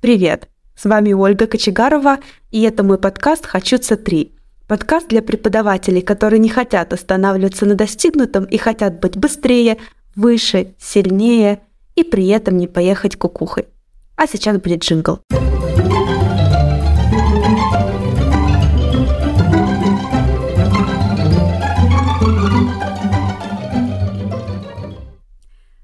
Привет! С вами Ольга Кочегарова, и это мой подкаст «Хочутся три». Подкаст для преподавателей, которые не хотят останавливаться на достигнутом и хотят быть быстрее, выше, сильнее и при этом не поехать кукухой. А сейчас будет джингл.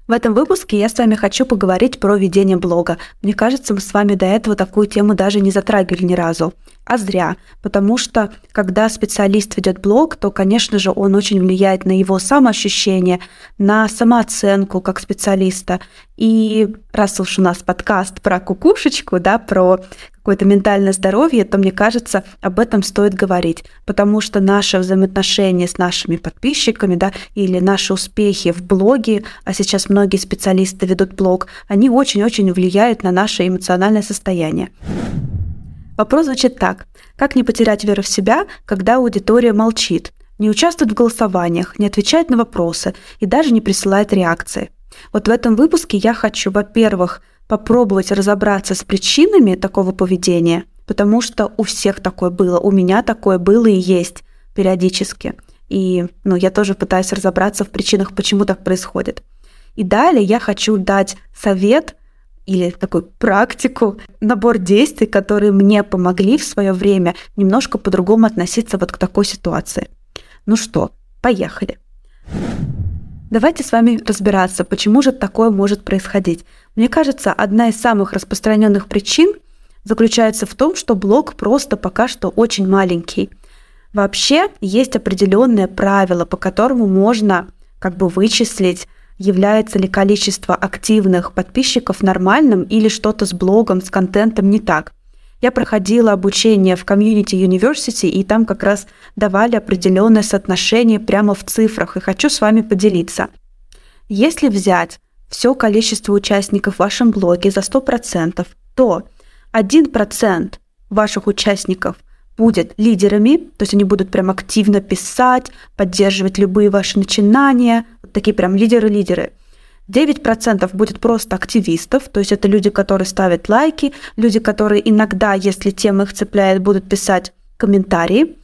В этом выпуске я с вами хочу поговорить про ведение блога. Мне кажется, мы с вами до этого такую тему даже не затрагивали ни разу. А зря, потому что когда специалист ведет блог, то, конечно же, он очень влияет на его самоощущение, на самооценку как специалиста. И раз уж у нас подкаст про кукушечку, да, про какое-то ментальное здоровье, то мне кажется, об этом стоит говорить, потому что наши взаимоотношения с нашими подписчиками, да, или наши успехи в блоге, а сейчас многие специалисты ведут блог, они очень-очень влияют на наше эмоциональное состояние. Вопрос звучит так. Как не потерять веру в себя, когда аудитория молчит, не участвует в голосованиях, не отвечает на вопросы и даже не присылает реакции? Вот в этом выпуске я хочу, во-первых, попробовать разобраться с причинами такого поведения, потому что у всех такое было, у меня такое было и есть периодически. И ну, я тоже пытаюсь разобраться в причинах, почему так происходит. И далее я хочу дать совет или такую практику, набор действий, которые мне помогли в свое время немножко по-другому относиться вот к такой ситуации. Ну что, поехали. Давайте с вами разбираться, почему же такое может происходить. Мне кажется, одна из самых распространенных причин заключается в том, что блог просто пока что очень маленький. Вообще есть определенные правила, по которому можно как бы вычислить, является ли количество активных подписчиков нормальным или что-то с блогом, с контентом не так. Я проходила обучение в Community University, и там как раз давали определенное соотношение прямо в цифрах, и хочу с вами поделиться. Если взять все количество участников в вашем блоге за 100%, то 1% ваших участников будет лидерами, то есть они будут прям активно писать, поддерживать любые ваши начинания, такие прям лидеры-лидеры – 9% будет просто активистов, то есть это люди, которые ставят лайки, люди, которые иногда, если тема их цепляет, будут писать комментарии.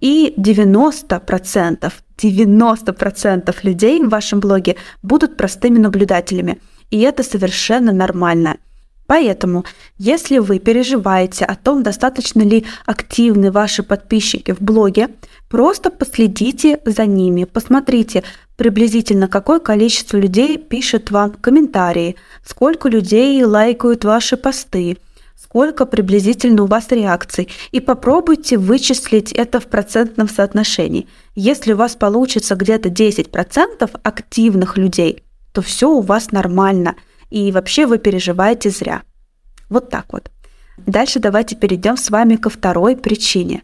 И 90%, 90% людей в вашем блоге будут простыми наблюдателями. И это совершенно нормально. Поэтому, если вы переживаете о том, достаточно ли активны ваши подписчики в блоге, просто последите за ними, посмотрите, приблизительно какое количество людей пишет вам комментарии, сколько людей лайкают ваши посты, сколько приблизительно у вас реакций, и попробуйте вычислить это в процентном соотношении. Если у вас получится где-то 10% активных людей, то все у вас нормально – и вообще вы переживаете зря. Вот так вот. Дальше давайте перейдем с вами ко второй причине.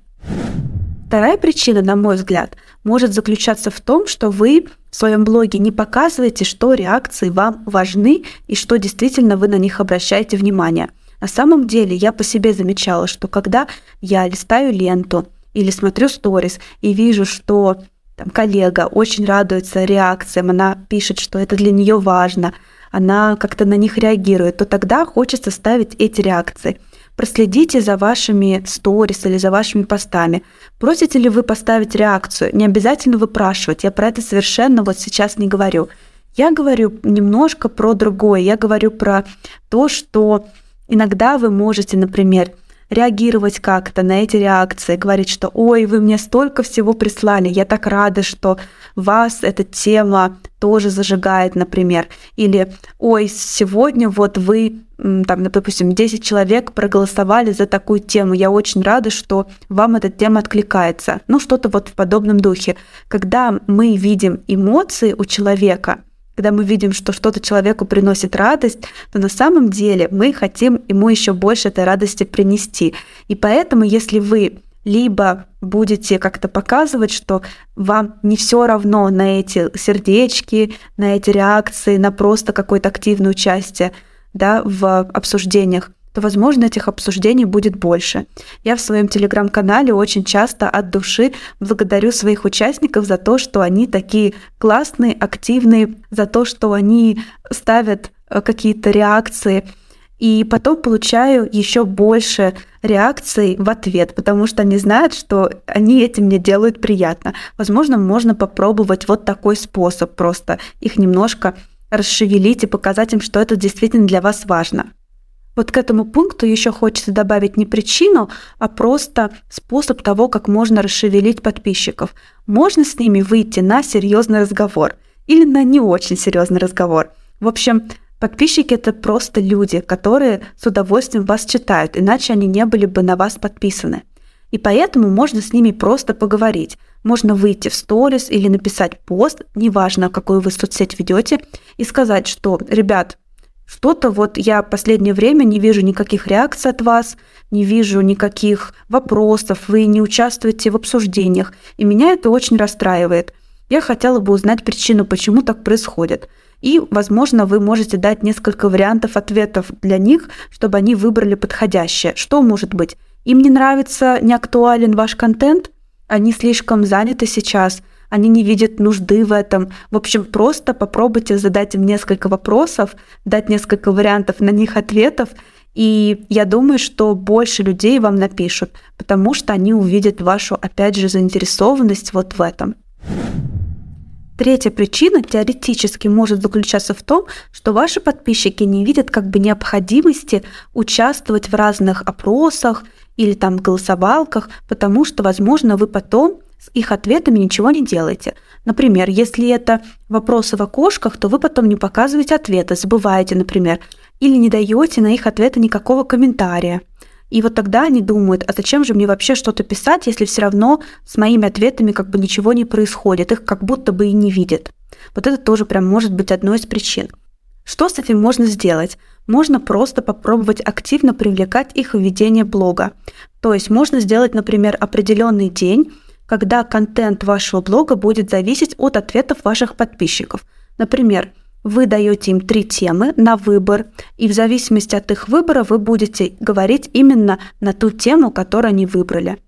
Вторая причина, на мой взгляд, может заключаться в том, что вы в своем блоге не показываете, что реакции вам важны и что действительно вы на них обращаете внимание. На самом деле я по себе замечала, что когда я листаю ленту или смотрю сторис и вижу, что там, коллега очень радуется реакциям, она пишет, что это для нее важно, она как-то на них реагирует, то тогда хочется ставить эти реакции. Проследите за вашими сторис или за вашими постами. Просите ли вы поставить реакцию? Не обязательно выпрашивать. Я про это совершенно вот сейчас не говорю. Я говорю немножко про другое. Я говорю про то, что иногда вы можете, например, реагировать как-то на эти реакции, говорить, что «Ой, вы мне столько всего прислали, я так рада, что вас эта тема тоже зажигает, например». Или «Ой, сегодня вот вы, там, допустим, 10 человек проголосовали за такую тему, я очень рада, что вам эта тема откликается». Ну, что-то вот в подобном духе. Когда мы видим эмоции у человека – когда мы видим, что что-то человеку приносит радость, то на самом деле мы хотим ему еще больше этой радости принести. И поэтому, если вы либо будете как-то показывать, что вам не все равно на эти сердечки, на эти реакции, на просто какое-то активное участие да, в обсуждениях, то, возможно, этих обсуждений будет больше. Я в своем телеграм-канале очень часто от души благодарю своих участников за то, что они такие классные, активные, за то, что они ставят э, какие-то реакции и потом получаю еще больше реакций в ответ, потому что они знают, что они этим мне делают приятно. Возможно, можно попробовать вот такой способ, просто их немножко расшевелить и показать им, что это действительно для вас важно. Вот к этому пункту еще хочется добавить не причину, а просто способ того, как можно расшевелить подписчиков. Можно с ними выйти на серьезный разговор или на не очень серьезный разговор. В общем, Подписчики — это просто люди, которые с удовольствием вас читают, иначе они не были бы на вас подписаны. И поэтому можно с ними просто поговорить. Можно выйти в сторис или написать пост, неважно, какую вы соцсеть ведете, и сказать, что, ребят, что-то вот я последнее время не вижу никаких реакций от вас, не вижу никаких вопросов, вы не участвуете в обсуждениях, и меня это очень расстраивает. Я хотела бы узнать причину, почему так происходит. И, возможно, вы можете дать несколько вариантов ответов для них, чтобы они выбрали подходящее. Что может быть? Им не нравится, не актуален ваш контент, они слишком заняты сейчас, они не видят нужды в этом. В общем, просто попробуйте задать им несколько вопросов, дать несколько вариантов на них ответов, и я думаю, что больше людей вам напишут, потому что они увидят вашу, опять же, заинтересованность вот в этом. Третья причина теоретически может заключаться в том, что ваши подписчики не видят как бы необходимости участвовать в разных опросах или там голосовалках, потому что, возможно, вы потом с их ответами ничего не делаете. Например, если это вопросы в окошках, то вы потом не показываете ответы, забываете, например, или не даете на их ответы никакого комментария. И вот тогда они думают, а зачем же мне вообще что-то писать, если все равно с моими ответами как бы ничего не происходит, их как будто бы и не видят. Вот это тоже прям может быть одной из причин. Что с этим можно сделать? Можно просто попробовать активно привлекать их в ведение блога. То есть можно сделать, например, определенный день, когда контент вашего блога будет зависеть от ответов ваших подписчиков. Например, вы даете им три темы на выбор, и в зависимости от их выбора вы будете говорить именно на ту тему, которую они выбрали.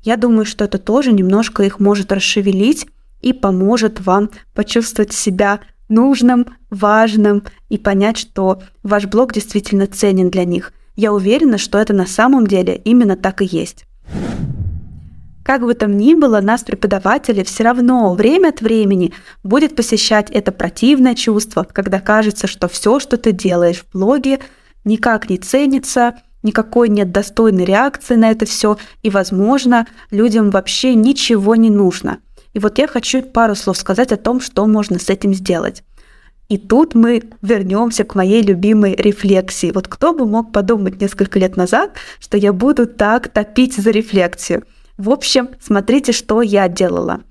Я думаю, что это тоже немножко их может расшевелить и поможет вам почувствовать себя нужным, важным и понять, что ваш блог действительно ценен для них. Я уверена, что это на самом деле именно так и есть. Как бы там ни было, нас, преподаватели, все равно время от времени будет посещать это противное чувство, когда кажется, что все, что ты делаешь в блоге, никак не ценится, никакой нет достойной реакции на это все, и, возможно, людям вообще ничего не нужно. И вот я хочу пару слов сказать о том, что можно с этим сделать. И тут мы вернемся к моей любимой рефлексии. Вот кто бы мог подумать несколько лет назад, что я буду так топить за рефлексию. В общем, смотрите, что я делала.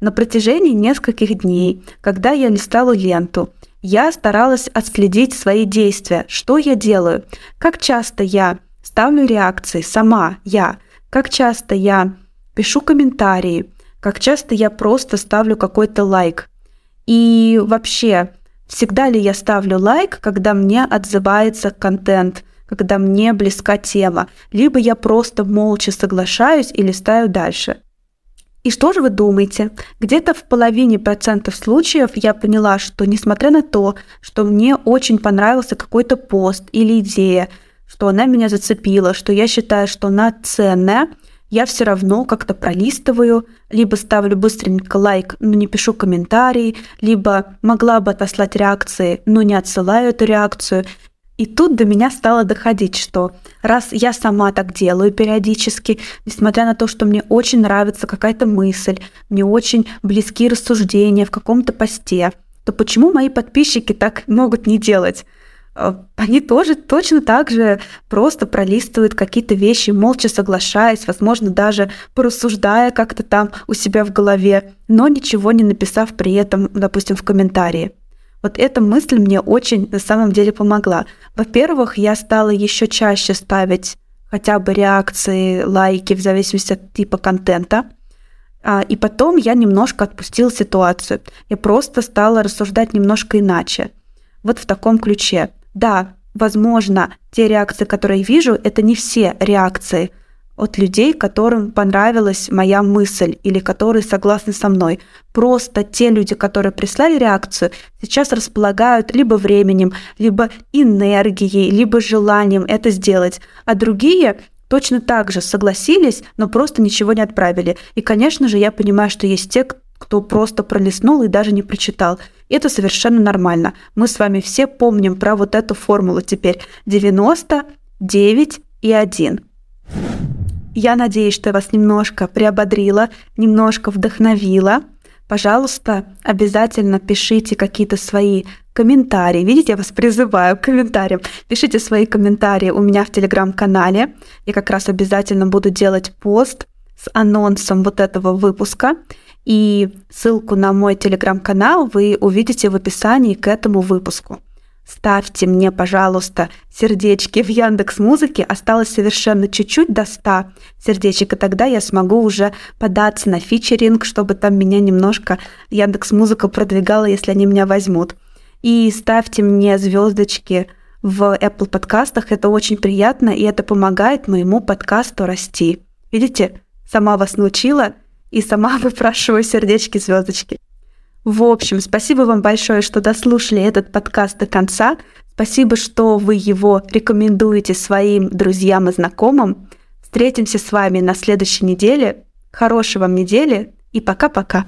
На протяжении нескольких дней, когда я листала ленту, я старалась отследить свои действия, что я делаю, как часто я ставлю реакции? Сама, я, как часто я пишу комментарии, как часто я просто ставлю какой-то лайк. И вообще, всегда ли я ставлю лайк, когда мне отзывается контент – когда мне близка тема, либо я просто молча соглашаюсь и листаю дальше. И что же вы думаете? Где-то в половине процентов случаев я поняла, что несмотря на то, что мне очень понравился какой-то пост или идея, что она меня зацепила, что я считаю, что она ценная, я все равно как-то пролистываю, либо ставлю быстренько лайк, но не пишу комментарий, либо могла бы отослать реакции, но не отсылаю эту реакцию. И тут до меня стало доходить, что раз я сама так делаю периодически, несмотря на то, что мне очень нравится какая-то мысль, мне очень близки рассуждения в каком-то посте, то почему мои подписчики так могут не делать? А, они тоже точно так же просто пролистывают какие-то вещи, молча соглашаясь, возможно, даже порассуждая как-то там у себя в голове, но ничего не написав при этом, допустим, в комментарии. Вот эта мысль мне очень на самом деле помогла. Во-первых, я стала еще чаще ставить хотя бы реакции, лайки в зависимости от типа контента. А, и потом я немножко отпустила ситуацию. Я просто стала рассуждать немножко иначе. Вот в таком ключе. Да, возможно, те реакции, которые я вижу, это не все реакции от людей, которым понравилась моя мысль или которые согласны со мной. Просто те люди, которые прислали реакцию, сейчас располагают либо временем, либо энергией, либо желанием это сделать. А другие точно так же согласились, но просто ничего не отправили. И, конечно же, я понимаю, что есть те, кто просто пролистнул и даже не прочитал. Это совершенно нормально. Мы с вами все помним про вот эту формулу теперь. 90, 9 и 1. Я надеюсь, что я вас немножко приободрила, немножко вдохновила. Пожалуйста, обязательно пишите какие-то свои комментарии. Видите, я вас призываю к комментариям. Пишите свои комментарии у меня в телеграм-канале. Я как раз обязательно буду делать пост с анонсом вот этого выпуска. И ссылку на мой телеграм-канал вы увидите в описании к этому выпуску. Ставьте мне, пожалуйста, сердечки в Яндекс Музыке. Осталось совершенно чуть-чуть до 100 сердечек, и тогда я смогу уже податься на фичеринг, чтобы там меня немножко Яндекс Музыка продвигала, если они меня возьмут. И ставьте мне звездочки в Apple подкастах. Это очень приятно, и это помогает моему подкасту расти. Видите, сама вас научила и сама выпрашиваю сердечки, звездочки. В общем, спасибо вам большое, что дослушали этот подкаст до конца. Спасибо, что вы его рекомендуете своим друзьям и знакомым. Встретимся с вами на следующей неделе. Хорошей вам недели и пока-пока.